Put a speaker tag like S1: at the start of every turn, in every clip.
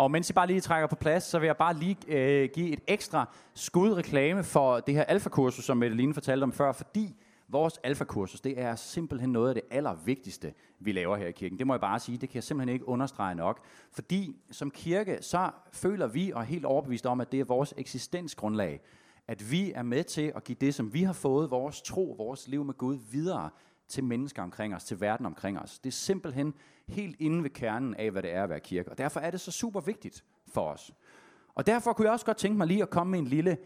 S1: Og mens I bare lige trækker på plads, så vil jeg bare lige øh, give et ekstra skud reklame for det her alfakursus, som Mette fortalte om før, fordi vores alfakursus, det er simpelthen noget af det allervigtigste, vi laver her i kirken. Det må jeg bare sige, det kan jeg simpelthen ikke understrege nok. Fordi som kirke, så føler vi og er helt overbevist om, at det er vores eksistensgrundlag. At vi er med til at give det, som vi har fået, vores tro, vores liv med Gud, videre til mennesker omkring os, til verden omkring os. Det er simpelthen helt inde ved kernen af, hvad det er at være kirke. Og derfor er det så super vigtigt for os. Og derfor kunne jeg også godt tænke mig lige at komme med en lille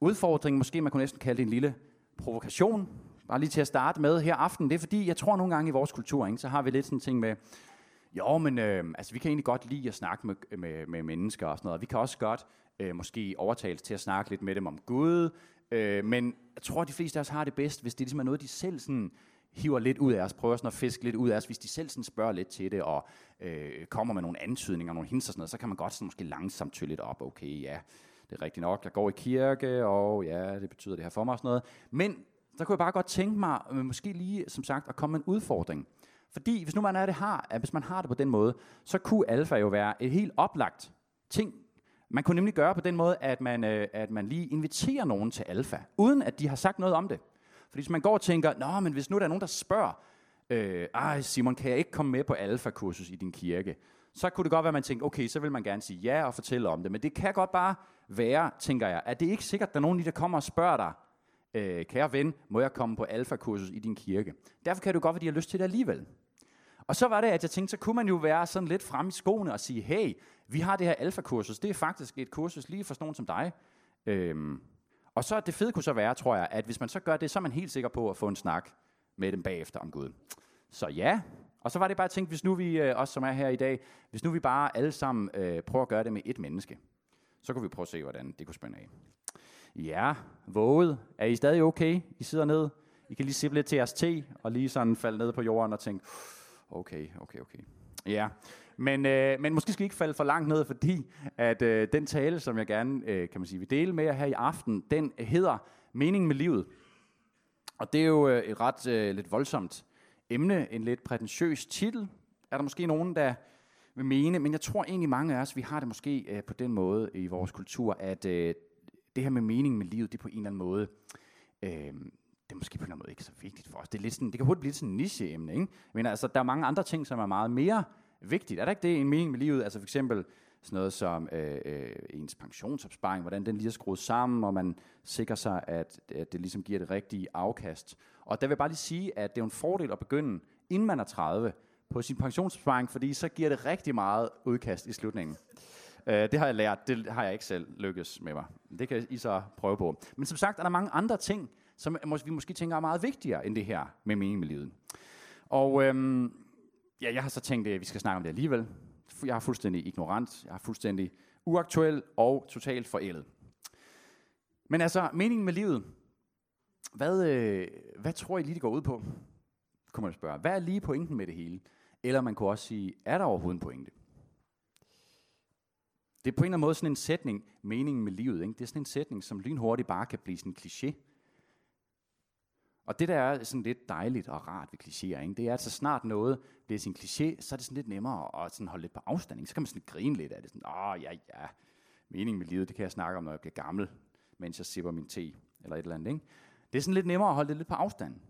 S1: udfordring, måske man kunne næsten kalde det en lille provokation, bare lige til at starte med her aften. Det er fordi, jeg tror nogle gange i vores kultur, ikke, så har vi lidt sådan en ting med, jo, men øh, altså, vi kan egentlig godt lide at snakke med, med, med mennesker og sådan noget. Vi kan også godt øh, måske overtales til at snakke lidt med dem om Gud. Øh, men jeg tror, at de fleste af os har det bedst, hvis det ligesom er noget, de selv sådan hiver lidt ud af os, prøver sådan at fiske lidt ud af os, hvis de selv sådan spørger lidt til det, og øh, kommer med nogle antydninger, nogle hints og sådan noget, så kan man godt sådan måske langsomt tølle lidt op, okay, ja, det er rigtigt nok, jeg går i kirke, og ja, det betyder det her for mig og sådan noget. Men der kunne jeg bare godt tænke mig, øh, måske lige, som sagt, at komme med en udfordring. Fordi hvis nu man er det har, at hvis man har det på den måde, så kunne alfa jo være et helt oplagt ting. Man kunne nemlig gøre på den måde, at man, øh, at man lige inviterer nogen til alfa, uden at de har sagt noget om det. Fordi hvis man går og tænker, nå, men hvis nu der er nogen, der spørger, øh, ej Simon, kan jeg ikke komme med på alfa-kursus i din kirke? Så kunne det godt være, at man tænker, okay, så vil man gerne sige ja og fortælle om det. Men det kan godt bare være, tænker jeg, at det ikke sikkert, at der er nogen, der kommer og spørger dig, øh, kære ven, må jeg komme på alfa-kursus i din kirke? Derfor kan det godt være, at de har lyst til det alligevel. Og så var det, at jeg tænkte, så kunne man jo være sådan lidt frem i skoene og sige, hey, vi har det her alfa-kursus, det er faktisk et kursus lige for sådan nogen som dig. Øhm, og så det fede kunne så være, tror jeg, at hvis man så gør det, så er man helt sikker på at få en snak med dem bagefter om Gud. Så ja, og så var det bare tænkt, hvis nu vi, øh, os som er her i dag, hvis nu vi bare alle sammen øh, prøver at gøre det med et menneske, så kunne vi prøve at se, hvordan det kunne spænde af. Ja, våget. Er I stadig okay? I sidder ned. I kan lige sippe lidt til jeres te, og lige sådan falde ned på jorden og tænke, okay, okay, okay. Ja, men, øh, men måske skal I ikke falde for langt ned, fordi at øh, den tale, som jeg gerne øh, kan man sige, vil dele med jer her i aften, den hedder Mening med livet. Og det er jo øh, et ret øh, lidt voldsomt emne, en lidt prætentiøs titel, er der måske nogen, der vil mene, men jeg tror egentlig mange af os, vi har det måske øh, på den måde i vores kultur, at øh, det her med mening med livet, det er på en eller anden måde, øh, det er måske på en eller anden måde ikke så vigtigt for os. Det, er lidt sådan, det kan hurtigt blive sådan en nicheemne. Ikke? Men altså, der er mange andre ting, som er meget mere vigtigt. Er der ikke det en mening med livet? Altså for eksempel sådan noget som øh, øh, ens pensionsopsparing, hvordan den lige er skruet sammen, og man sikrer sig, at, at det ligesom giver det rigtige afkast. Og der vil jeg bare lige sige, at det er en fordel at begynde, inden man er 30, på sin pensionsopsparing, fordi så giver det rigtig meget udkast i slutningen. Uh, det har jeg lært, det har jeg ikke selv lykkes med mig. Det kan I så prøve på. Men som sagt er der mange andre ting, som vi måske tænker er meget vigtigere end det her med mening med livet. Og øhm, ja, jeg har så tænkt, at vi skal snakke om det alligevel. Jeg er fuldstændig ignorant, jeg er fuldstændig uaktuel og totalt forældet. Men altså, meningen med livet, hvad, øh, hvad tror I lige, det går ud på? Kunne man spørge. Hvad er lige pointen med det hele? Eller man kunne også sige, er der overhovedet en pointe? Det er på en eller anden måde sådan en sætning, meningen med livet. Ikke? Det er sådan en sætning, som lynhurtigt bare kan blive sådan en kliché. Og det, der er sådan lidt dejligt og rart ved klichéer, ikke? det er, at så snart noget bliver sin kliché, så er det sådan lidt nemmere at sådan holde lidt på afstand. Ikke? Så kan man sådan grine lidt af det. Sådan, åh, ja, ja, meningen med livet, det kan jeg snakke om, når jeg bliver gammel, mens jeg sipper min te, eller et eller andet. Ikke? Det er sådan lidt nemmere at holde det lidt på afstand.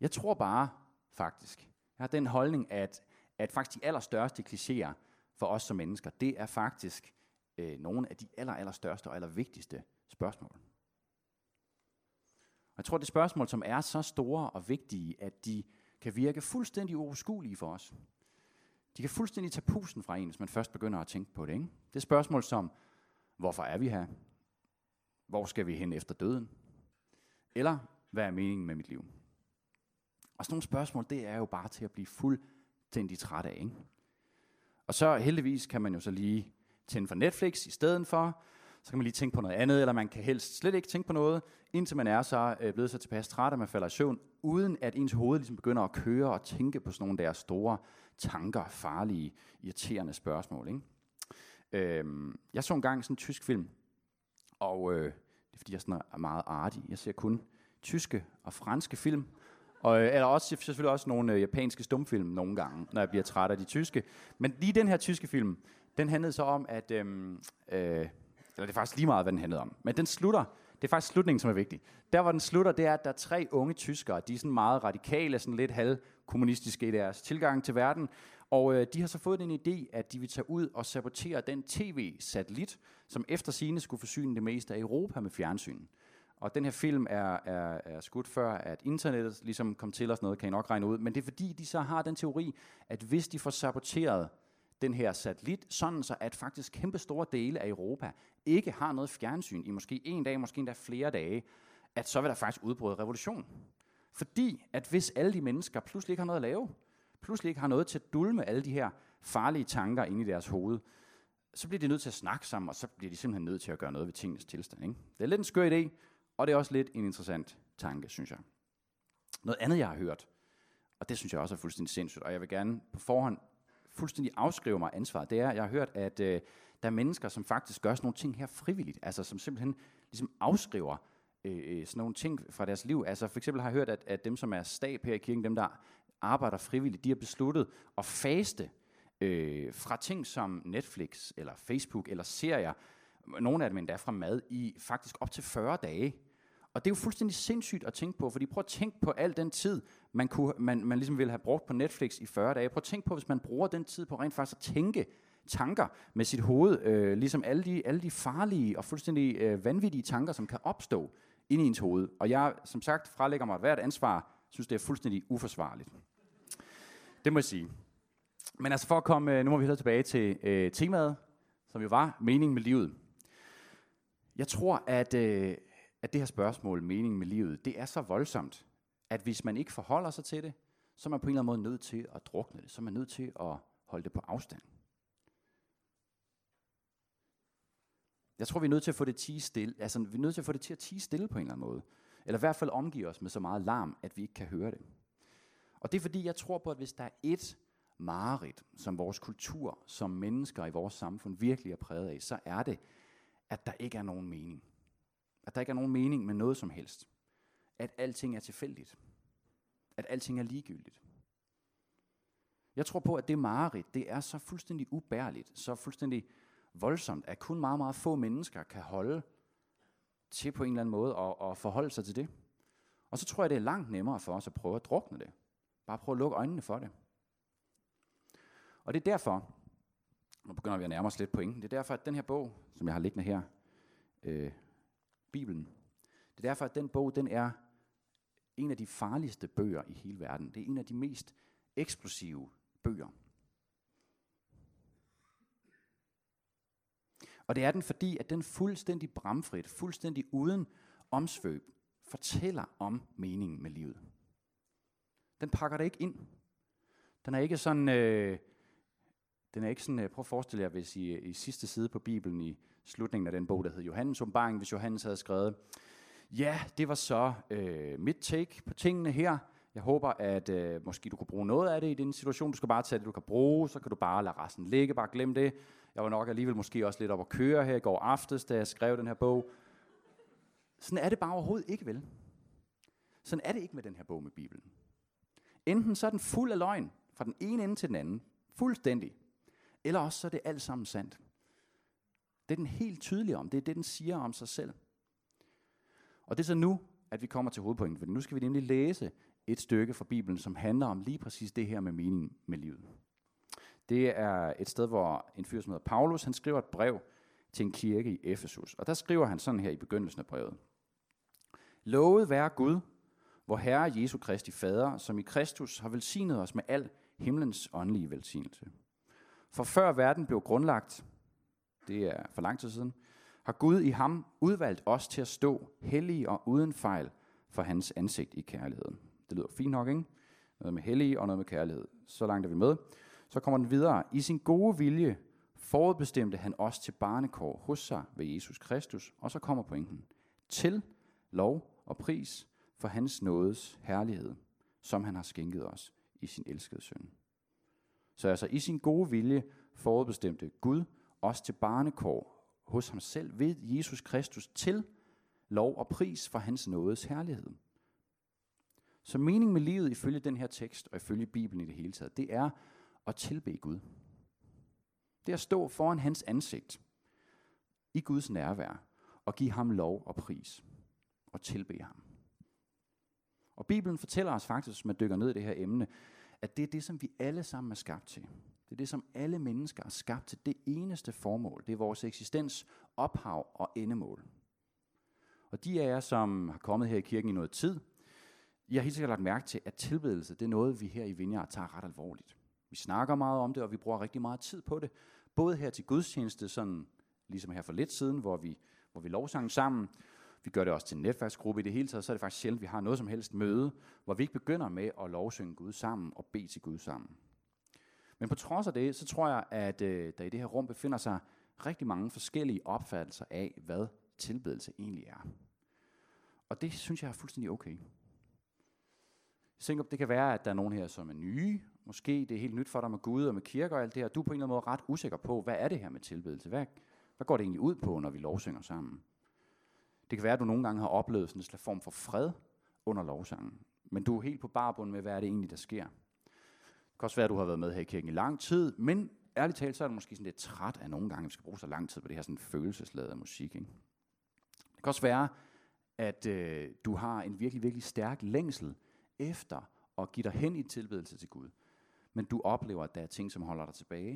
S1: Jeg tror bare, faktisk, jeg har den holdning, at, at faktisk de allerstørste klichéer for os som mennesker, det er faktisk øh, nogle af de aller, allerstørste og allervigtigste spørgsmål. Og jeg tror, det er spørgsmål, som er så store og vigtige, at de kan virke fuldstændig uoverskuelige for os. De kan fuldstændig tage pusen fra en, hvis man først begynder at tænke på det. Ikke? Det er spørgsmål som, hvorfor er vi her? Hvor skal vi hen efter døden? Eller, hvad er meningen med mit liv? Og sådan nogle spørgsmål, det er jo bare til at blive fuldstændig træt af. Ikke? Og så heldigvis kan man jo så lige tænde for Netflix i stedet for, så kan man lige tænke på noget andet, eller man kan helst slet ikke tænke på noget, indtil man er så øh, blevet så tilpas træt, at man falder i søvn, uden at ens hoved ligesom begynder at køre og tænke på sådan nogle der store tanker, farlige, irriterende spørgsmål. Ikke? Øhm, jeg så engang sådan en tysk film, og øh, det er fordi, jeg sådan er meget artig. Jeg ser kun tyske og franske film, og, øh, eller også selvfølgelig også nogle øh, japanske stumfilm nogle gange, når jeg bliver træt af de tyske. Men lige den her tyske film, Den handlede så om, at... Øhm, øh, øh, eller det er faktisk lige meget, hvad den handlede om. Men den slutter, det er faktisk slutningen, som er vigtig. Der, hvor den slutter, det er, at der er tre unge tyskere. De er sådan meget radikale, sådan lidt halvkommunistiske i deres tilgang til verden. Og øh, de har så fået den idé, at de vil tage ud og sabotere den tv-satellit, som efter sine skulle forsyne det meste af Europa med fjernsyn. Og den her film er, er, er skudt før, at internettet ligesom kom til os noget, kan I nok regne ud. Men det er fordi, de så har den teori, at hvis de får saboteret den her satellit, sådan så at faktisk kæmpe store dele af Europa ikke har noget fjernsyn i måske en dag, måske endda flere dage, at så vil der faktisk udbryde revolution. Fordi at hvis alle de mennesker pludselig ikke har noget at lave, pludselig ikke har noget til at dulme alle de her farlige tanker inde i deres hoved, så bliver de nødt til at snakke sammen, og så bliver de simpelthen nødt til at gøre noget ved tingens tilstand. Ikke? Det er lidt en skør idé, og det er også lidt en interessant tanke, synes jeg. Noget andet, jeg har hørt, og det synes jeg også er fuldstændig sindssygt, og jeg vil gerne på forhånd fuldstændig afskriver mig ansvaret, det er, at jeg har hørt, at øh, der er mennesker, som faktisk gør sådan nogle ting her frivilligt, altså som simpelthen ligesom afskriver øh, øh, sådan nogle ting fra deres liv. Altså for eksempel har jeg hørt, at, at dem, som er stab her i kirken, dem der arbejder frivilligt, de har besluttet at faste øh, fra ting som Netflix, eller Facebook, eller serier, nogle af dem endda fra mad, i faktisk op til 40 dage. Og det er jo fuldstændig sindssygt at tænke på, fordi prøv at tænke på al den tid, man, kunne, man, man ligesom ville have brugt på Netflix i 40 dage. Prøv at tænke på, hvis man bruger den tid på rent faktisk at tænke tanker med sit hoved, øh, ligesom alle de, alle de farlige og fuldstændig øh, vanvittige tanker, som kan opstå ind i ens hoved. Og jeg, som sagt, frelægger mig hvert ansvar, synes det er fuldstændig uforsvarligt. Det må jeg sige. Men altså for at komme, øh, nu må vi hellere tilbage til øh, temaet, som jo var mening med livet. Jeg tror, at, øh, at det her spørgsmål, mening med livet, det er så voldsomt, at hvis man ikke forholder sig til det, så er man på en eller anden måde nødt til at drukne det. Så er man nødt til at holde det på afstand. Jeg tror, vi er nødt til at få det, tige stille, altså, vi er nødt til at få det til at tige stille på en eller anden måde. Eller i hvert fald omgive os med så meget larm, at vi ikke kan høre det. Og det er fordi, jeg tror på, at hvis der er et mareridt, som vores kultur, som mennesker i vores samfund virkelig er præget af, så er det, at der ikke er nogen mening. At der ikke er nogen mening med noget som helst. At alting er tilfældigt. At alting er ligegyldigt. Jeg tror på, at det mareridt, det er så fuldstændig ubærligt, så fuldstændig voldsomt, at kun meget, meget få mennesker kan holde til på en eller anden måde og, og forholde sig til det. Og så tror jeg, det er langt nemmere for os at prøve at drukne det. Bare prøve at lukke øjnene for det. Og det er derfor, nu begynder vi at nærme os lidt pointen, det er derfor, at den her bog, som jeg har liggende her, øh, Bibelen, det er derfor, at den bog, den er en af de farligste bøger i hele verden. Det er en af de mest eksplosive bøger. Og det er den, fordi at den fuldstændig bramfrit, fuldstændig uden omsvøb, fortæller om meningen med livet. Den pakker det ikke ind. Den er ikke sådan, øh, den er ikke sådan, øh, prøv at forestille jer, hvis I, i sidste side på Bibelen, i slutningen af den bog, der hedder Johannes åbenbaring, hvis Johannes havde skrevet, ja, det var så øh, mit take på tingene her. Jeg håber, at øh, måske du kunne bruge noget af det i din situation. Du skal bare tage det, du kan bruge, så kan du bare lade resten ligge, bare glem det. Jeg var nok alligevel måske også lidt op at køre her i går aftes, da jeg skrev den her bog. Sådan er det bare overhovedet ikke, vel? Sådan er det ikke med den her bog med Bibelen. Enten så er den fuld af løgn, fra den ene ende til den anden, fuldstændig. Eller også så er det alt sammen sandt. Det er den helt tydelig om. Det er det, den siger om sig selv. Og det er så nu, at vi kommer til hovedpointen, for nu skal vi nemlig læse et stykke fra Bibelen, som handler om lige præcis det her med meningen med livet. Det er et sted, hvor en fyr, som hedder Paulus, han skriver et brev til en kirke i Efesus. Og der skriver han sådan her i begyndelsen af brevet. Lovet være Gud, hvor Herre Jesu Kristi Fader, som i Kristus har velsignet os med al himlens åndelige velsignelse. For før verden blev grundlagt, det er for lang tid siden, har Gud i ham udvalgt os til at stå hellige og uden fejl for hans ansigt i kærligheden. Det lyder fint nok, ikke? Noget med hellige og noget med kærlighed. Så langt er vi med. Så kommer den videre. I sin gode vilje forudbestemte han os til barnekår hos sig ved Jesus Kristus. Og så kommer pointen. Til lov og pris for hans nådes herlighed, som han har skænket os i sin elskede søn. Så altså i sin gode vilje forudbestemte Gud os til barnekår hos ham selv ved Jesus Kristus til lov og pris for hans nådes herlighed. Så meningen med livet ifølge den her tekst og ifølge Bibelen i det hele taget, det er at tilbe Gud. Det er at stå foran hans ansigt i Guds nærvær og give ham lov og pris og tilbe ham. Og Bibelen fortæller os faktisk, hvis man dykker ned i det her emne, at det er det, som vi alle sammen er skabt til. Det er det, som alle mennesker er skabt til. Det eneste formål. Det er vores eksistens ophav og endemål. Og de af jer, som har kommet her i kirken i noget tid, jeg har helt sikkert lagt mærke til, at tilbedelse, det er noget, vi her i Vineyard tager ret alvorligt. Vi snakker meget om det, og vi bruger rigtig meget tid på det. Både her til gudstjeneste, sådan ligesom her for lidt siden, hvor vi, hvor vi lovsang sammen. Vi gør det også til en netværksgruppe i det hele taget, så er det faktisk sjældent, vi har noget som helst møde, hvor vi ikke begynder med at lovsynge Gud sammen og bede til Gud sammen. Men på trods af det, så tror jeg, at øh, der i det her rum befinder sig rigtig mange forskellige opfattelser af, hvad tilbedelse egentlig er. Og det synes jeg er fuldstændig okay. Jeg tænker, det kan være, at der er nogen her, som er nye. Måske det er helt nyt for dig med Gud og med kirke og alt det her. Du er på en eller anden måde ret usikker på, hvad er det her med tilbedelse? Hvad, hvad går det egentlig ud på, når vi lovsynger sammen? Det kan være, at du nogle gange har oplevet sådan en form for fred under lovsangen. Men du er helt på barbund med, hvad er det egentlig, der sker. Det kan også være, at du har været med her i kirken i lang tid, men ærligt talt, så er du måske sådan lidt træt af nogle gange, at vi skal bruge så lang tid på det her sådan følelsesladede musik. Ikke? Det kan også være, at øh, du har en virkelig, virkelig stærk længsel efter at give dig hen i tilbedelse til Gud. Men du oplever, at der er ting, som holder dig tilbage.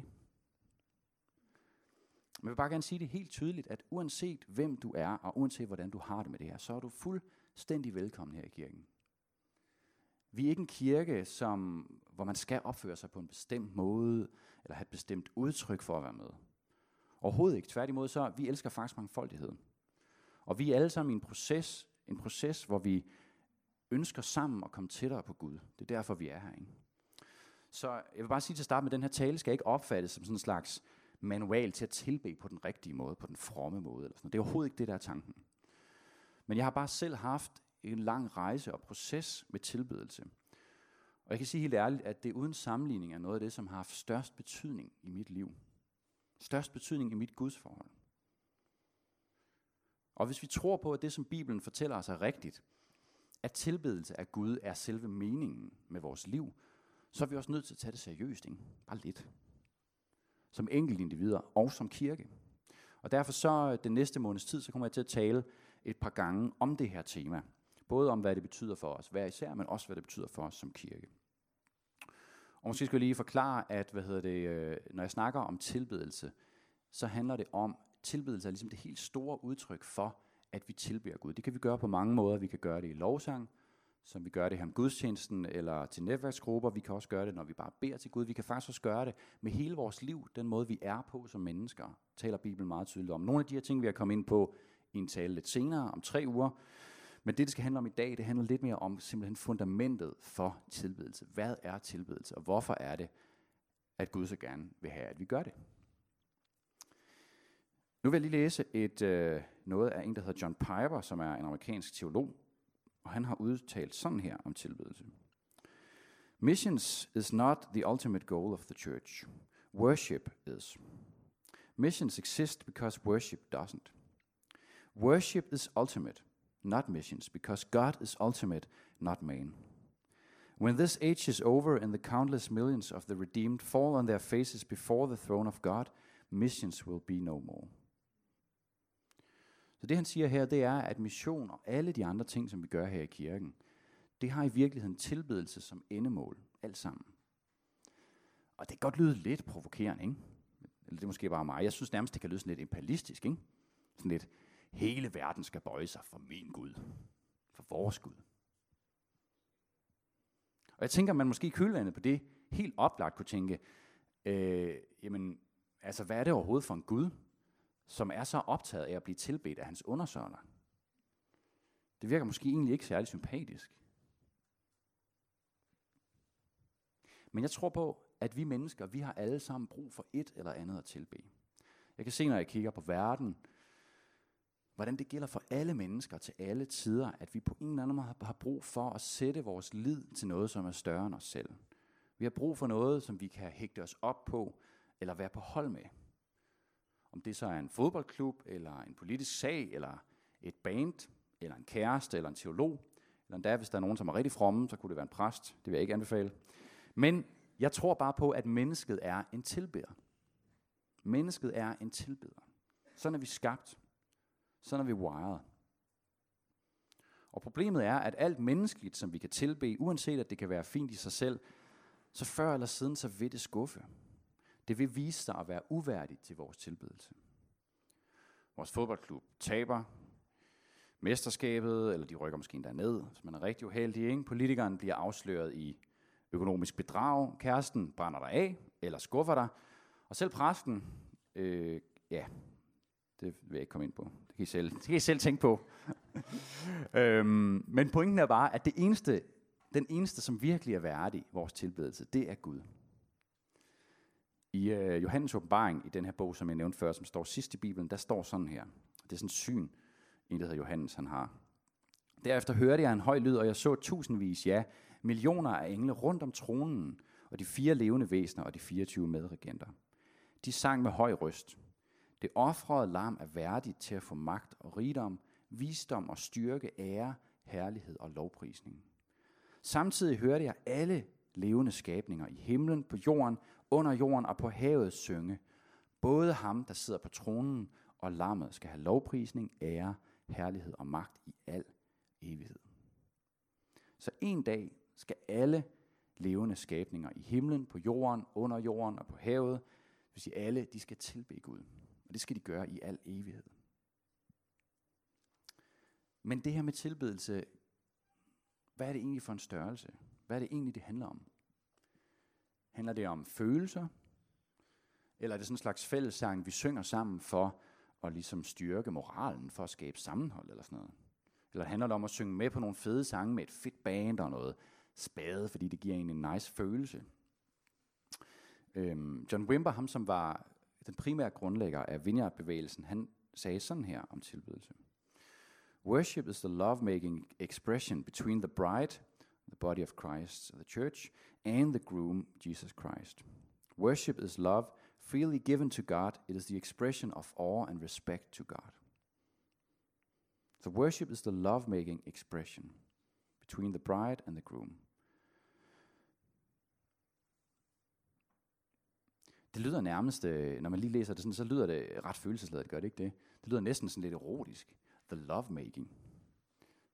S1: Men jeg vil bare gerne sige det helt tydeligt, at uanset hvem du er, og uanset hvordan du har det med det her, så er du fuldstændig velkommen her i kirken. Vi er ikke en kirke, som, hvor man skal opføre sig på en bestemt måde, eller have et bestemt udtryk for at være med. Overhovedet ikke. Tværtimod så, vi elsker faktisk mangfoldighed. Og vi er alle sammen i en proces, en proces, hvor vi ønsker sammen at komme tættere på Gud. Det er derfor, vi er her. Ikke? Så jeg vil bare sige til at starte med, at den her tale skal ikke opfattes som sådan en slags manual til at tilbe på den rigtige måde, på den fromme måde. Eller sådan. Det er overhovedet ikke det, der er tanken. Men jeg har bare selv haft en lang rejse og proces med tilbedelse. Og jeg kan sige helt ærligt, at det uden sammenligning er noget af det, som har haft størst betydning i mit liv. Størst betydning i mit gudsforhold. Og hvis vi tror på, at det, som Bibelen fortæller os er rigtigt, at tilbedelse af Gud er selve meningen med vores liv, så er vi også nødt til at tage det seriøst, ikke? Bare lidt. Som enkeltindivider og som kirke. Og derfor så øh, den næste måneds tid, så kommer jeg til at tale et par gange om det her tema. Både om, hvad det betyder for os hver især, men også, hvad det betyder for os som kirke. Og måske skal jeg lige forklare, at hvad hedder det, øh, når jeg snakker om tilbedelse, så handler det om, tilbedelse er ligesom det helt store udtryk for, at vi tilbeder Gud. Det kan vi gøre på mange måder. Vi kan gøre det i lovsang, som vi gør det her om gudstjenesten eller til netværksgrupper. Vi kan også gøre det, når vi bare beder til Gud. Vi kan faktisk også gøre det med hele vores liv, den måde vi er på som mennesker, taler Bibelen meget tydeligt om. Nogle af de her ting, vi har kommet ind på i en tale lidt senere, om tre uger. Men det, det skal handle om i dag, det handler lidt mere om simpelthen fundamentet for tilbedelse. Hvad er tilbedelse, og hvorfor er det, at Gud så gerne vil have, at vi gør det? Nu vil jeg lige læse et, øh, noget af en, der hedder John Piper, som er en amerikansk teolog, og han har udtalt sådan her om tilbedelse. Missions is not the ultimate goal of the church. Worship is. Missions exist because worship doesn't. Worship is ultimate, not missions, because God is ultimate, not man. When this age is over and the countless millions of the redeemed fall on their faces before the throne of God, missions will be no more. Så det han siger her, det er, at mission og alle de andre ting, som vi gør her i kirken, det har i virkeligheden tilbedelse som endemål, alt sammen. Og det kan godt lyde lidt provokerende, ikke? Eller det er måske bare mig. Jeg synes nærmest, det kan lyde sådan lidt imperialistisk, ikke? Sådan lidt, hele verden skal bøje sig for min Gud. For vores Gud. Og jeg tænker, at man måske i kølvandet på det helt oplagt kunne tænke, øh, jamen, altså hvad er det overhovedet for en Gud, som er så optaget af at blive tilbedt af hans undersøgner. Det virker måske egentlig ikke særlig sympatisk. Men jeg tror på, at vi mennesker, vi har alle sammen brug for et eller andet at tilbe. Jeg kan se, når jeg kigger på verden, hvordan det gælder for alle mennesker til alle tider, at vi på en eller anden måde har brug for at sætte vores lid til noget, som er større end os selv. Vi har brug for noget, som vi kan hægte os op på, eller være på hold med. Om det så er en fodboldklub, eller en politisk sag, eller et band, eller en kæreste, eller en teolog, eller endda hvis der er nogen, som er rigtig fromme, så kunne det være en præst. Det vil jeg ikke anbefale. Men jeg tror bare på, at mennesket er en tilbeder. Mennesket er en tilbeder. Sådan er vi skabt. Sådan er vi wired. Og problemet er, at alt menneskeligt, som vi kan tilbe, uanset at det kan være fint i sig selv, så før eller siden, så vil det skuffe. Det vil vise sig at være uværdigt til vores tilbedelse. Vores fodboldklub taber mesterskabet, eller de rykker måske endda ned, hvis man er rigtig uheldig. Ikke? Politikeren bliver afsløret i økonomisk bedrag, kæresten brænder dig af, eller skuffer dig, og selv præsten, øh, ja, det vil jeg ikke komme ind på. Det kan I selv, det kan I selv tænke på. øhm, men pointen er bare, at det eneste, den eneste, som virkelig er værdig vores tilbedelse, det er Gud. I øh, Johannes åbenbaring, i den her bog, som jeg nævnte før, som står sidst i Bibelen, der står sådan her. Det er sådan et syn, en der hedder Johannes, han har. Derefter hørte jeg en høj lyd, og jeg så tusindvis, ja, millioner af engle rundt om tronen, og de fire levende væsener og de 24 medregenter. De sang med høj røst. Det offrede lam er værdigt til at få magt og rigdom, visdom og styrke, ære, herlighed og lovprisning. Samtidig hørte jeg alle levende skabninger i himlen, på jorden, under jorden og på havet synge. Både ham, der sidder på tronen, og lammet skal have lovprisning, ære, herlighed og magt i al evighed. Så en dag skal alle levende skabninger i himlen, på jorden, under jorden og på havet, det vil sige alle, de skal tilbe Gud. Og det skal de gøre i al evighed. Men det her med tilbedelse, hvad er det egentlig for en størrelse? Hvad er det egentlig, det handler om? Handler det om følelser? Eller er det sådan en slags fællessang, vi synger sammen for at ligesom styrke moralen, for at skabe sammenhold eller sådan noget? Eller handler det om at synge med på nogle fede sange med et fedt band og noget spade, fordi det giver en en nice følelse? Øhm, John Wimber, ham som var den primære grundlægger af Vineyard-bevægelsen, han sagde sådan her om tilbedelse. Worship is the love-making expression between the bride, the body of Christ, the church, and the groom, Jesus Christ. Worship is love freely given to God. It is the expression of awe and respect to God. So worship is the love-making expression between the bride and the groom. Det lyder nærmest, øh, når man lige læser det sådan, så lyder det ret følelsesladet, gør det ikke det? Det lyder næsten sådan lidt erotisk. The lovemaking.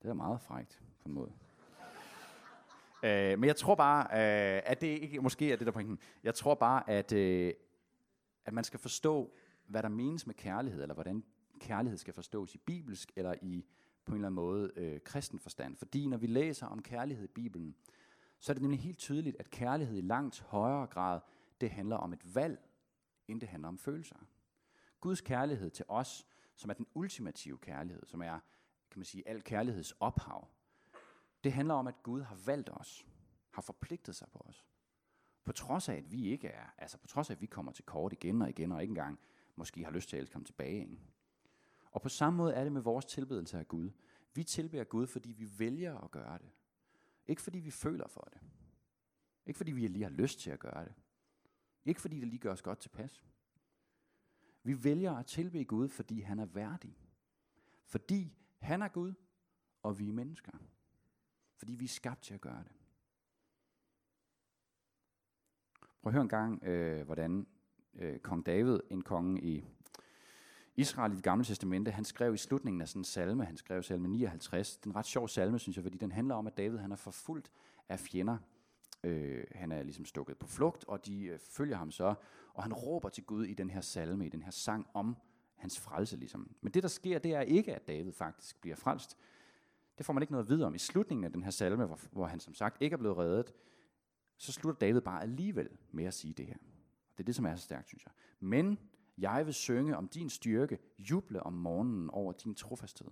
S1: Det er meget frægt på en måde. Øh, men jeg tror bare, øh, at det ikke måske er det der pointen. Jeg tror bare, at, øh, at man skal forstå, hvad der menes med kærlighed, eller hvordan kærlighed skal forstås i bibelsk, eller i på en eller anden måde øh, kristen forstand. Fordi når vi læser om kærlighed i Bibelen, så er det nemlig helt tydeligt, at kærlighed i langt højere grad det handler om et valg, end det handler om følelser. Guds kærlighed til os, som er den ultimative kærlighed, som er, kan man sige, al kærligheds ophav, det handler om, at Gud har valgt os, har forpligtet sig på os. På trods af, at vi ikke er, altså på trods af, at vi kommer til kort igen og igen, og ikke engang måske har lyst til at elske ham tilbage. Ikke? Og på samme måde er det med vores tilbedelse af Gud. Vi tilbeder Gud, fordi vi vælger at gøre det. Ikke fordi vi føler for det. Ikke fordi vi lige har lyst til at gøre det. Ikke fordi det lige gør os godt tilpas. Vi vælger at tilbe Gud, fordi han er værdig. Fordi han er Gud, og vi er mennesker. Fordi vi er skabt til at gøre det. Prøv at høre en gang, øh, hvordan øh, kong David, en konge i Israel i det gamle testamente, han skrev i slutningen af sådan en salme, han skrev salme 59, den ret sjov salme, synes jeg, fordi den handler om, at David han er forfulgt af fjender. Øh, han er ligesom stukket på flugt, og de øh, følger ham så, og han råber til Gud i den her salme, i den her sang om hans frelse. Ligesom. Men det, der sker, det er ikke, at David faktisk bliver frelst. Det får man ikke noget at vide om. I slutningen af den her salme, hvor, hvor han som sagt ikke er blevet reddet, så slutter David bare alligevel med at sige det her. Det er det, som er så stærkt, synes jeg. Men jeg vil synge om din styrke, juble om morgenen over din trofasthed.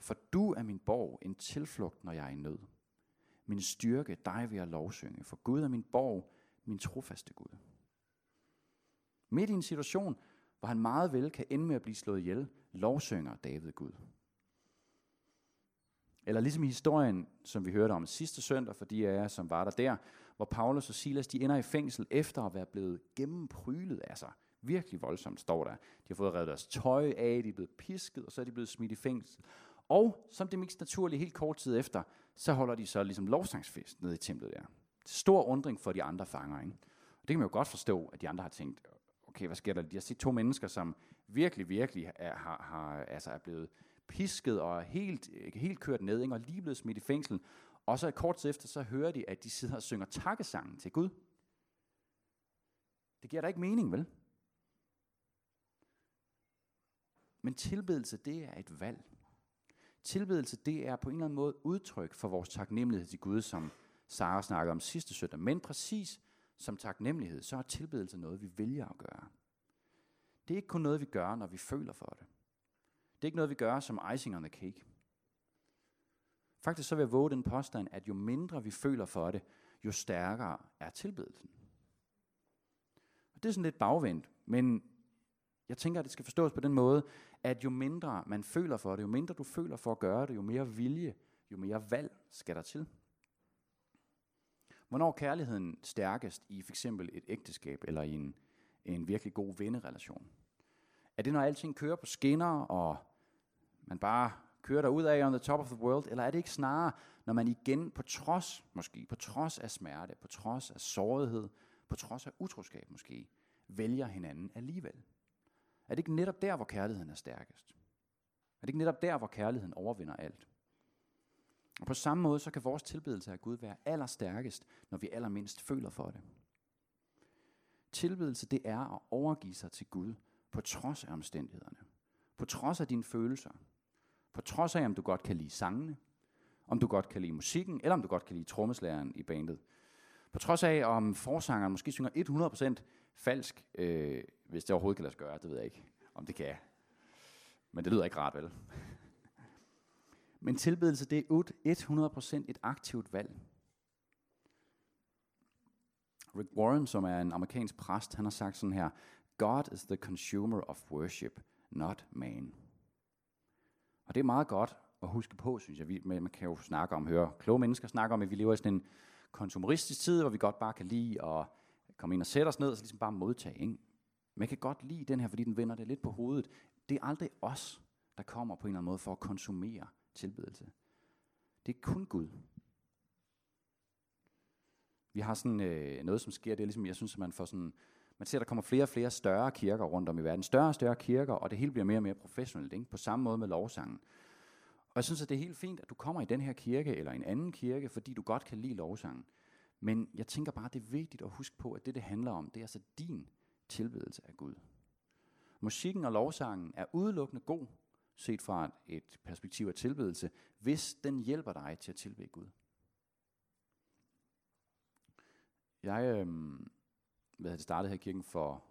S1: For du er min borg, en tilflugt, når jeg er i nød min styrke, dig vil jeg lovsynge, for Gud er min borg, min trofaste Gud. Midt i en situation, hvor han meget vel kan ende med at blive slået ihjel, lovsynger David Gud. Eller ligesom i historien, som vi hørte om sidste søndag, for de af jer, som var der der, hvor Paulus og Silas de ender i fængsel efter at være blevet gennemprylet af sig. Virkelig voldsomt står der. De har fået revet deres tøj af, de er blevet pisket, og så er de blevet smidt i fængsel. Og som det mest naturlige, helt kort tid efter, så holder de så ligesom lovsangsfest nede i templet der. Stor undring for de andre fanger. Ikke? Og det kan man jo godt forstå, at de andre har tænkt, okay, hvad sker der? De har set to mennesker, som virkelig, virkelig er, har, har, altså er blevet pisket og helt, helt kørt ned, ikke? og lige blevet smidt i fængsel. Og så kort tid efter, så hører de, at de sidder og synger takkesangen til Gud. Det giver da ikke mening, vel? Men tilbedelse, det er et valg. Tilbedelse, det er på en eller anden måde udtryk for vores taknemmelighed til Gud, som Sara snakkede om sidste søndag. Men præcis som taknemmelighed, så er tilbedelse noget, vi vælger at gøre. Det er ikke kun noget, vi gør, når vi føler for det. Det er ikke noget, vi gør som icing on the cake. Faktisk så vil jeg våge den påstand, at jo mindre vi føler for det, jo stærkere er tilbedelsen. Og det er sådan lidt bagvendt, men jeg tænker, at det skal forstås på den måde, at jo mindre man føler for det, jo mindre du føler for at gøre det, jo mere vilje, jo mere valg skal der til. Hvornår er kærligheden stærkest i for eksempel et ægteskab eller i en, en virkelig god vennerelation? Er det, når alting kører på skinner, og man bare kører der ud af on the top of the world, eller er det ikke snarere, når man igen på trods, måske på trods af smerte, på trods af sårighed, på trods af utroskab måske, vælger hinanden alligevel? Er det ikke netop der, hvor kærligheden er stærkest? Er det ikke netop der, hvor kærligheden overvinder alt? Og på samme måde, så kan vores tilbedelse af Gud være allerstærkest, når vi allermindst føler for det. Tilbedelse, det er at overgive sig til Gud på trods af omstændighederne. På trods af dine følelser. På trods af, om du godt kan lide sangene, om du godt kan lide musikken, eller om du godt kan lide trommeslæren i bandet. På trods af, om forsangeren måske synger 100% falsk, øh, hvis det overhovedet kan lade sig gøre, det ved jeg ikke, om det kan. Men det lyder ikke rart, vel? Men tilbedelse, det er 100% et aktivt valg. Rick Warren, som er en amerikansk præst, han har sagt sådan her, God is the consumer of worship, not man. Og det er meget godt at huske på, synes jeg. Vi, man kan jo snakke om, høre kloge mennesker snakke om, at vi lever i sådan en konsumeristisk tid, hvor vi godt bare kan lide at komme ind og sætte os ned, og så ligesom bare modtage. Ikke? Man kan godt lide den her, fordi den vender det lidt på hovedet. Det er aldrig os, der kommer på en eller anden måde for at konsumere tilbedelse. Det er kun Gud. Vi har sådan øh, noget, som sker, det er ligesom, jeg synes, at man får sådan, man ser, at der kommer flere og flere større kirker rundt om i verden. Større og større kirker, og det hele bliver mere og mere professionelt, ikke? på samme måde med lovsangen. Og jeg synes, at det er helt fint, at du kommer i den her kirke, eller en anden kirke, fordi du godt kan lide lovsangen. Men jeg tænker bare, det er vigtigt at huske på, at det, det handler om, det er altså din tilbedelse af Gud. Musikken og lovsangen er udelukkende god, set fra et perspektiv af tilbedelse, hvis den hjælper dig til at tilbede Gud. Jeg øh, hvad havde startet her i kirken for,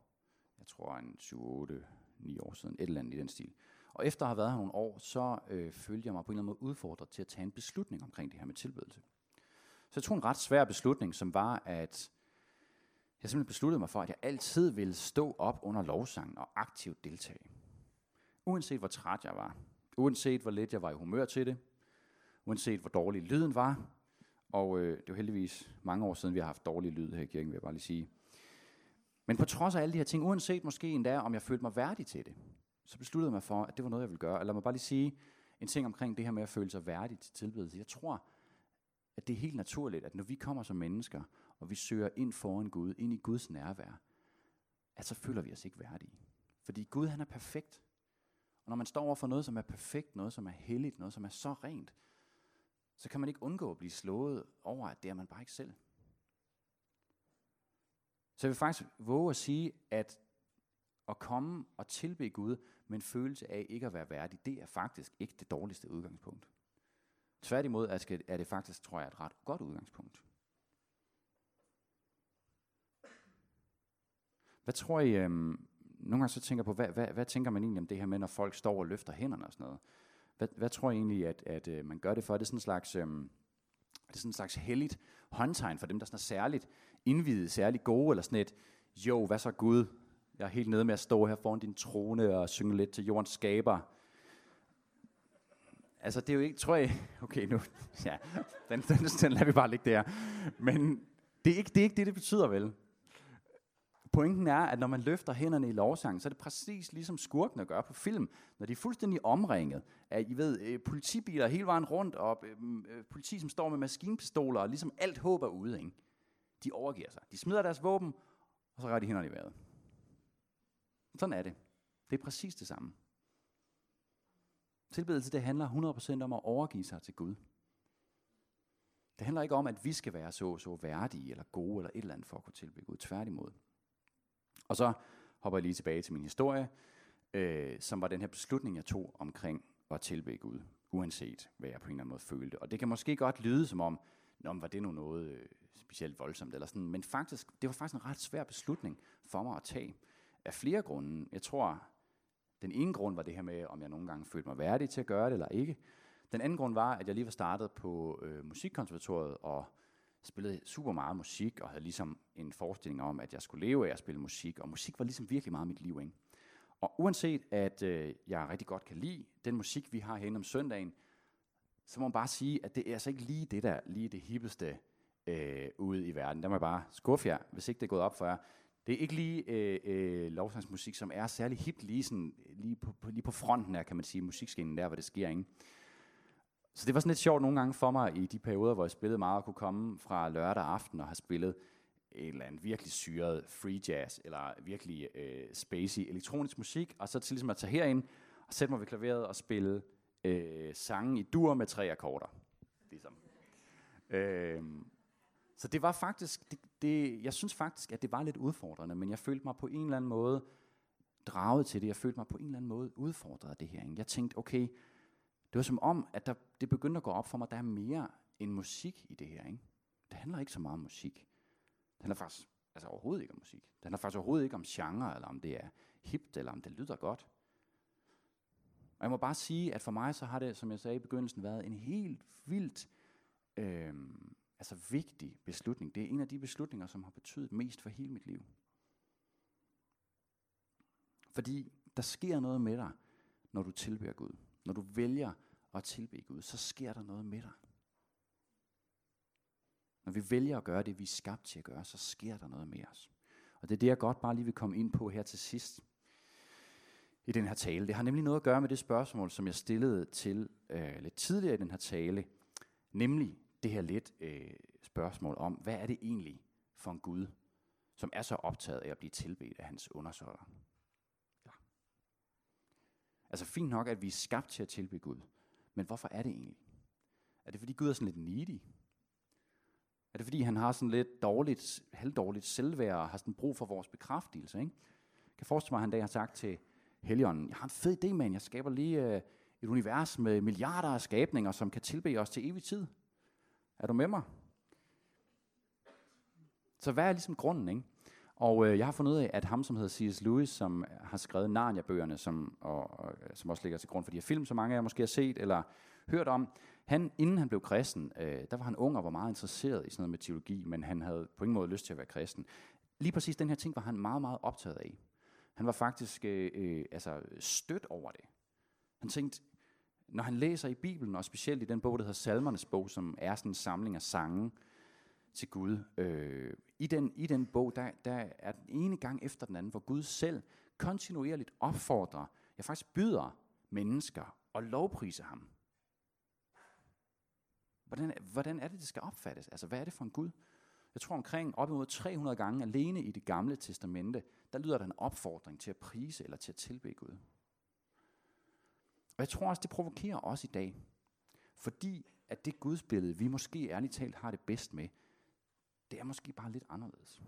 S1: jeg tror en 7-8-9 år siden, et eller andet i den stil. Og efter at have været her nogle år, så øh, følte jeg mig på en eller anden måde udfordret til at tage en beslutning omkring det her med tilbedelse. Så jeg tog en ret svær beslutning, som var, at jeg simpelthen besluttede mig for, at jeg altid ville stå op under lovsangen og aktivt deltage. Uanset hvor træt jeg var, uanset hvor lidt jeg var i humør til det, uanset hvor dårlig lyden var, og øh, det var heldigvis mange år siden, vi har haft dårlig lyd her i kirken, vil jeg bare lige sige. Men på trods af alle de her ting, uanset måske endda, om jeg følte mig værdig til det, så besluttede jeg mig for, at det var noget, jeg ville gøre. Og lad mig bare lige sige en ting omkring det her med at føle sig værdig til tilbedelse. Jeg tror, at det er helt naturligt, at når vi kommer som mennesker, og vi søger ind foran Gud, ind i Guds nærvær, at så føler vi os ikke værdige. Fordi Gud, han er perfekt. Og når man står over for noget, som er perfekt, noget, som er helligt, noget, som er så rent, så kan man ikke undgå at blive slået over, at det er man bare ikke selv. Så jeg vil faktisk våge at sige, at at komme og tilbe Gud med en følelse af ikke at være værdig, det er faktisk ikke det dårligste udgangspunkt. Tværtimod er det faktisk, tror jeg, et ret godt udgangspunkt. Hvad tror I, øhm, nogle gange så tænker på, hvad, hvad, hvad tænker man egentlig om det her med, når folk står og løfter hænderne og sådan noget? Hvad, hvad tror I egentlig, at, at øh, man gør det for? Er det sådan en slags, øhm, er det sådan en slags helligt håndtegn for dem, der sådan er særligt indvidet, særligt gode, eller sådan et, jo, hvad så Gud? Jeg er helt nede med at stå her foran din trone og synge lidt til jordens skaber. Altså, det er jo ikke, tror jeg, okay, nu, ja, den, den, den lader vi bare ligge der. Men det er, ikke, det er ikke det, det betyder vel. Pointen er, at når man løfter hænderne i lovsangen, så er det præcis ligesom skurkene gør på film, når de er fuldstændig omringet af, I ved, øh, politibiler hele vejen rundt, og øh, mm, øh, politi, som står med maskinpistoler, og ligesom alt håb er ude, ikke? De overgiver sig. De smider deres våben, og så rækker de hænderne i vejret. Sådan er det. Det er præcis det samme. Tilbedelse, det handler 100% om at overgive sig til Gud. Det handler ikke om, at vi skal være så så værdige eller gode eller et eller andet for at kunne tilbe Gud. Tværtimod. Og så hopper jeg lige tilbage til min historie, øh, som var den her beslutning, jeg tog omkring at tilbe Gud, uanset hvad jeg på en eller anden måde følte. Og det kan måske godt lyde som om, Nå, var det nu noget øh, specielt voldsomt, eller sådan, men faktisk, det var faktisk en ret svær beslutning for mig at tage, af flere grunde. Jeg tror, den ene grund var det her med, om jeg nogle gange følte mig værdig til at gøre det eller ikke. Den anden grund var, at jeg lige var startet på øh, musikkonservatoriet og spillede super meget musik, og havde ligesom en forestilling om, at jeg skulle leve af at spille musik, og musik var ligesom virkelig meget mit liv. Ikke? Og uanset at øh, jeg rigtig godt kan lide den musik, vi har herinde om søndagen, så må man bare sige, at det er altså ikke lige det der, lige det hippeste øh, ude i verden. Der må jeg bare skuffe jer, hvis ikke det er gået op for jer. Det er ikke lige øh, øh, lovsangsmusik, som er særlig hip lige, sådan, lige, på, på, lige på fronten her, kan man sige, musikskinnen der, hvor det sker. Ikke? Så det var sådan lidt sjovt nogle gange for mig i de perioder, hvor jeg spillede meget, at kunne komme fra lørdag aften og have spillet et eller andet virkelig syret free jazz, eller virkelig øh, spacey elektronisk musik, og så til ligesom at tage herind og sætte mig ved klaveret og spille øh, sange i dur med tre akkorder. Ligesom. Øh, så det var faktisk, det, det, jeg synes faktisk, at det var lidt udfordrende, men jeg følte mig på en eller anden måde draget til det. Jeg følte mig på en eller anden måde udfordret af det her. Ikke? Jeg tænkte, okay, det var som om, at der, det begyndte at gå op for mig, at der er mere end musik i det her. Ikke? Det handler ikke så meget om musik. Det handler faktisk altså overhovedet ikke om musik. Det handler faktisk overhovedet ikke om genre, eller om det er hipt, eller om det lyder godt. Og jeg må bare sige, at for mig så har det, som jeg sagde i begyndelsen, været en helt vildt øh, altså vigtig beslutning. Det er en af de beslutninger, som har betydet mest for hele mit liv. Fordi der sker noget med dig, når du tilbeder Gud. Når du vælger at tilbede Gud, så sker der noget med dig. Når vi vælger at gøre det, vi er skabt til at gøre, så sker der noget med os. Og det er det, jeg godt bare lige vil komme ind på her til sidst i den her tale. Det har nemlig noget at gøre med det spørgsmål, som jeg stillede til øh, lidt tidligere i den her tale, nemlig det her lidt øh, spørgsmål om, hvad er det egentlig for en Gud, som er så optaget af at blive tilbedt af hans undersøger? Ja. Altså fint nok, at vi er skabt til at tilbede Gud, men hvorfor er det egentlig? Er det fordi Gud er sådan lidt needy? Er det fordi han har sådan lidt dårligt, halvdårligt selvværd og har sådan brug for vores bekræftelse? Ikke? Jeg kan forestille mig, at han dag har sagt til Helligånden, jeg har en fed idé, mand. Jeg skaber lige øh, et univers med milliarder af skabninger, som kan tilbede os til evig tid. Er du med mig? Så hvad er ligesom grunden, ikke? Og øh, jeg har fundet ud af, at ham, som hedder C.S. Lewis, som har skrevet Narnia-bøgerne, som, og, og, som også ligger til grund for de her film, som mange af jer måske har set eller hørt om, han, inden han blev kristen, øh, der var han ung og var meget interesseret i sådan noget med teologi, men han havde på ingen måde lyst til at være kristen. Lige præcis den her ting var han meget, meget optaget af. Han var faktisk øh, øh, altså stødt over det. Han tænkte, når han læser i Bibelen, og specielt i den bog, der hedder Salmernes bog, som er sådan en samling af sange til Gud, øh, i, den, i den bog, der, der er den ene gang efter den anden, hvor Gud selv kontinuerligt opfordrer, ja faktisk byder mennesker og lovprise ham. Hvordan, hvordan er det, det skal opfattes? Altså, hvad er det for en Gud? Jeg tror omkring op imod 300 gange alene i det gamle testamente, der lyder der en opfordring til at prise eller til at tilbe Gud. Og jeg tror også, det provokerer os i dag. Fordi at det gudsbillede, vi måske ærligt talt har det bedst med, det er måske bare lidt anderledes.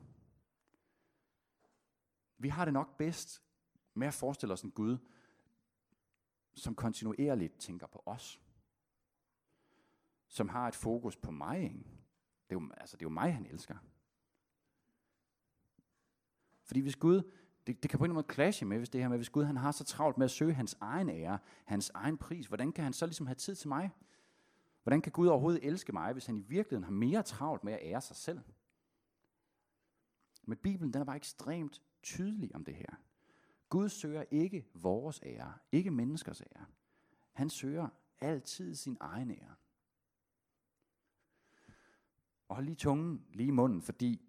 S1: Vi har det nok bedst med at forestille os en Gud, som kontinuerligt tænker på os. Som har et fokus på mig. Ikke? Det, er jo, altså, det er jo mig, han elsker. Fordi hvis Gud, det, det kan på en måde clashe med, hvis det her med, hvis Gud han har så travlt med at søge hans egen ære, hans egen pris, hvordan kan han så ligesom have tid til mig? Hvordan kan Gud overhovedet elske mig, hvis han i virkeligheden har mere travlt med at ære sig selv? Men Bibelen den er bare ekstremt tydelig om det her. Gud søger ikke vores ære, ikke menneskers ære. Han søger altid sin egen ære. Og hold lige tungen lige i munden, fordi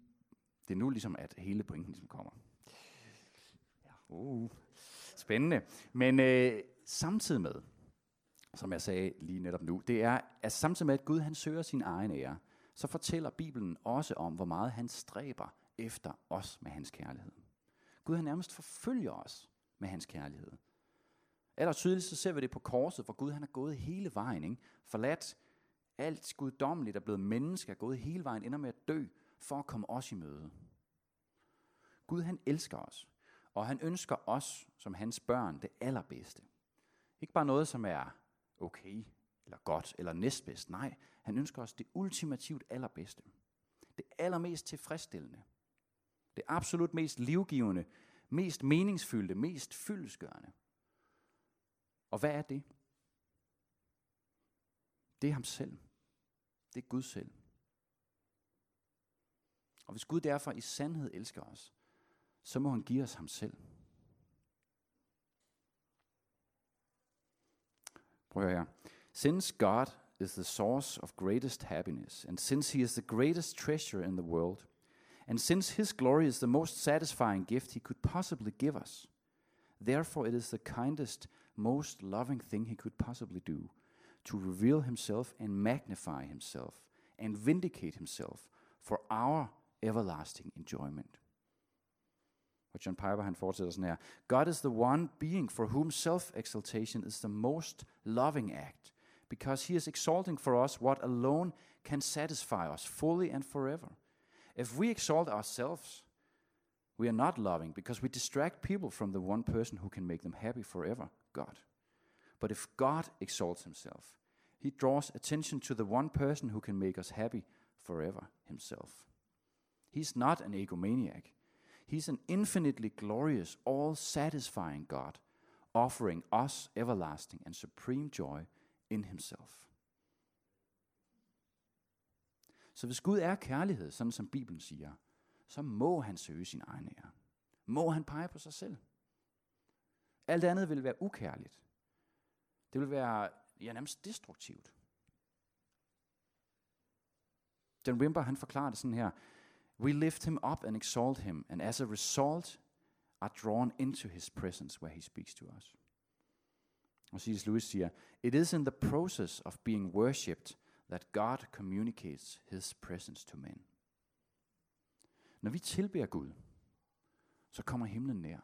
S1: det er nu ligesom, at hele pointen ligesom kommer. Uh, spændende. Men øh, samtidig med, som jeg sagde lige netop nu, det er, at samtidig med, at Gud han søger sin egen ære, så fortæller Bibelen også om, hvor meget han stræber efter os med hans kærlighed. Gud han nærmest forfølger os med hans kærlighed. Eller tydeligt så ser vi det på korset, hvor Gud han er gået hele vejen. Ikke? Forladt alt guddommeligt er blevet menneske, er gået hele vejen, ender med at dø, for at komme os i møde. Gud han elsker os, og han ønsker os som hans børn det allerbedste. Ikke bare noget, som er okay, eller godt, eller næstbedst. Nej, han ønsker os det ultimativt allerbedste. Det allermest tilfredsstillende. Det absolut mest livgivende, mest meningsfyldte, mest fyldesgørende. Og hvad er det? Det er ham selv. Det er Gud selv. Og hvis Gud derfor i sandhed elsker os, så må han give os ham selv. Prøv at høre. Since God is the source of greatest happiness, and since he is the greatest treasure in the world, and since his glory is the most satisfying gift he could possibly give us, therefore it is the kindest, most loving thing he could possibly do to reveal himself and magnify himself and vindicate himself for our everlasting enjoyment. Og John Piper han fortsætter sådan her. God is the one being for whom self-exaltation is the most loving act, because he is exalting for us what alone can satisfy us fully and forever. If we exalt ourselves, we are not loving because we distract people from the one person who can make them happy forever, God. But if God exalts himself, he draws attention to the one person who can make us happy forever, himself. He's not an egomaniac. He's an infinitely glorious, all satisfying God, offering us everlasting and supreme joy in Himself. Så hvis Gud er kærlighed, sådan som Bibelen siger, så må han søge sin egen ære. Må han pege på sig selv. Alt andet vil være ukærligt. Det vil være ja, nærmest destruktivt. John Wimber han forklarer det sådan her. We lift him up and exalt him, and as a result are drawn into his presence where he speaks to us. Og C.S. Lewis siger, It is in the process of being worshipped that God communicates his presence to men. Når vi tilbeder Gud, så kommer himlen nær.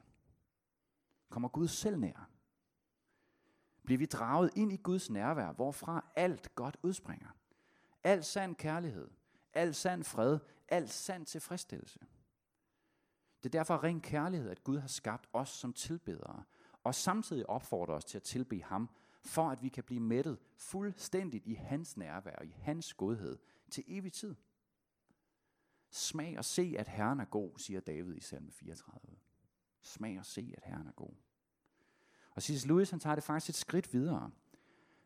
S1: Kommer Gud selv nær. Bliver vi draget ind i Guds nærvær, hvorfra alt godt udspringer. Al sand kærlighed, al sand fred, al sand tilfredsstillelse. Det er derfor ren kærlighed, at Gud har skabt os som tilbedere, og samtidig opfordrer os til at tilbe ham, for at vi kan blive mættet fuldstændigt i hans nærvær og i hans godhed til evig tid. Smag og se, at Herren er god, siger David i salme 34. Smag og se, at Herren er god. Og C.S. Lewis han tager det faktisk et skridt videre.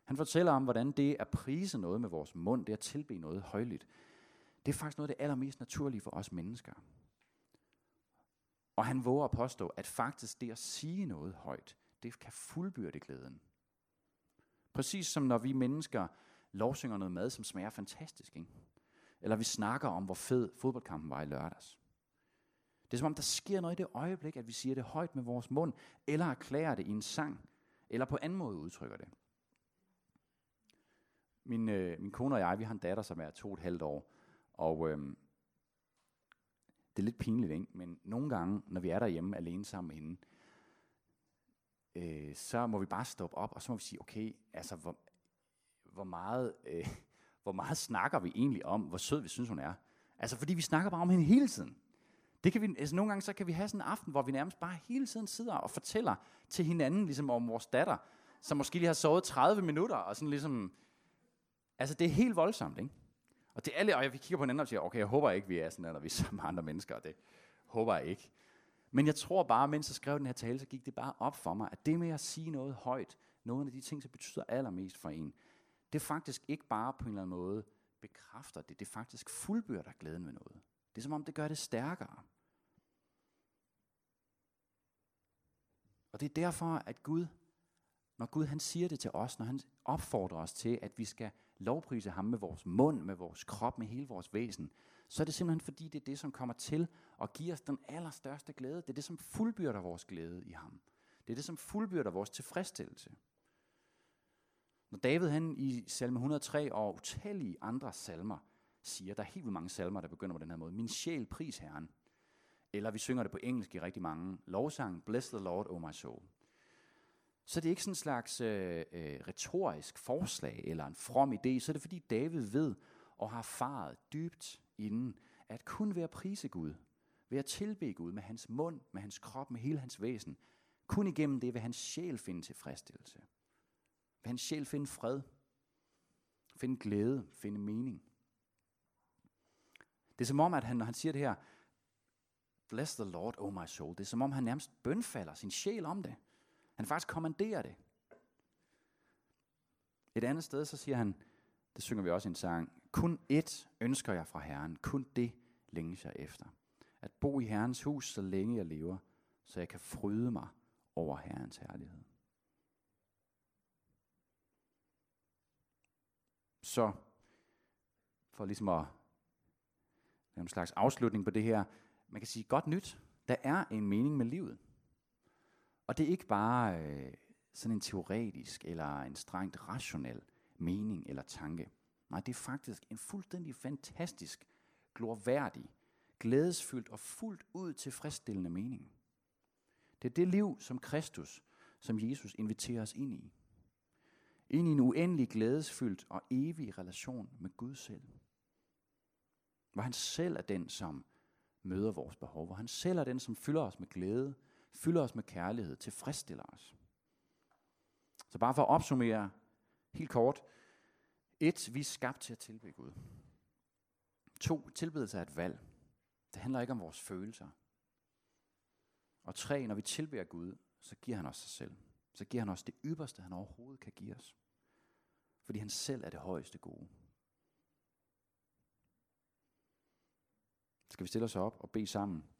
S1: Han fortæller om, hvordan det at prise noget med vores mund, det at tilbe noget højligt, det er faktisk noget af det allermest naturlige for os mennesker. Og han våger at påstå, at faktisk det at sige noget højt, det kan fuldbyrde glæden. Præcis som når vi mennesker lovsynger noget mad, som smager fantastisk. Ikke? Eller vi snakker om, hvor fed fodboldkampen var i lørdags. Det er som om, der sker noget i det øjeblik, at vi siger det højt med vores mund, eller erklærer det i en sang, eller på anden måde udtrykker det. Min, øh, min kone og jeg, vi har en datter, som er to og et halvt år, og øhm, det er lidt pinligt, ikke? men nogle gange, når vi er derhjemme alene sammen med hende, øh, så må vi bare stoppe op, og så må vi sige, okay, altså hvor, hvor, meget, øh, hvor meget snakker vi egentlig om, hvor sød vi synes, hun er. Altså fordi vi snakker bare om hende hele tiden. Det kan vi, altså nogle gange så kan vi have sådan en aften, hvor vi nærmest bare hele tiden sidder og fortæller til hinanden, ligesom om vores datter, som måske lige har sovet 30 minutter, og sådan ligesom, altså det er helt voldsomt, ikke? Og det er alle, og jeg kigger på hinanden og siger, okay, jeg håber ikke, vi er sådan, eller vi er sammen med andre mennesker, og det håber jeg ikke. Men jeg tror bare, mens jeg skrev den her tale, så gik det bare op for mig, at det med at sige noget højt, nogle af de ting, som betyder allermest for en, det faktisk ikke bare på en eller anden måde bekræfter det, det faktisk fuldbyrder glæden ved noget. Det er som om, det gør det stærkere. Og det er derfor, at Gud, når Gud han siger det til os, når han opfordrer os til, at vi skal lovprise ham med vores mund, med vores krop, med hele vores væsen, så er det simpelthen fordi, det er det, som kommer til at give os den allerstørste glæde. Det er det, som fuldbyrder vores glæde i ham. Det er det, som fuldbyrder vores tilfredsstillelse. Når David han i salme 103 og utallige andre salmer siger, der er helt vildt mange salmer, der begynder på den her måde, min sjæl pris Herren. Eller vi synger det på engelsk i rigtig mange lovsange. Bless the Lord, oh my soul. Så det er ikke sådan en slags øh, øh, retorisk forslag eller en from idé. Så er det fordi David ved og har erfaret dybt inden, at kun ved at prise Gud, ved at tilbe Gud med hans mund, med hans krop, med hele hans væsen, kun igennem det vil hans sjæl finde tilfredsstillelse. Vil hans sjæl finde fred, finde glæde, finde mening. Det er som om, at han, når han siger det her, Bless the Lord, oh my soul, det er som om, han nærmest bønfalder sin sjæl om det. Han faktisk kommanderer det. Et andet sted, så siger han, det synger vi også i en sang, kun ét ønsker jeg fra Herren, kun det længes jeg efter. At bo i Herrens hus, så længe jeg lever, så jeg kan fryde mig over Herrens herlighed. Så for ligesom at lave en slags afslutning på det her, man kan sige godt nyt. Der er en mening med livet. Og det er ikke bare øh, sådan en teoretisk eller en strengt rationel mening eller tanke. Nej, det er faktisk en fuldstændig fantastisk, glorværdig, glædesfyldt og fuldt ud tilfredsstillende mening. Det er det liv, som Kristus, som Jesus inviterer os ind i. Ind i en uendelig glædesfyldt og evig relation med Gud selv. Hvor han selv er den, som møder vores behov. Hvor han selv er den, som fylder os med glæde, fylder os med kærlighed, tilfredsstiller os. Så bare for at opsummere helt kort. Et, vi er skabt til at tilbede Gud. To, tilbedelse er et valg. Det handler ikke om vores følelser. Og tre, når vi tilbeder Gud, så giver han os sig selv. Så giver han os det ypperste, han overhovedet kan give os. Fordi han selv er det højeste gode. Skal vi stille os op og bede sammen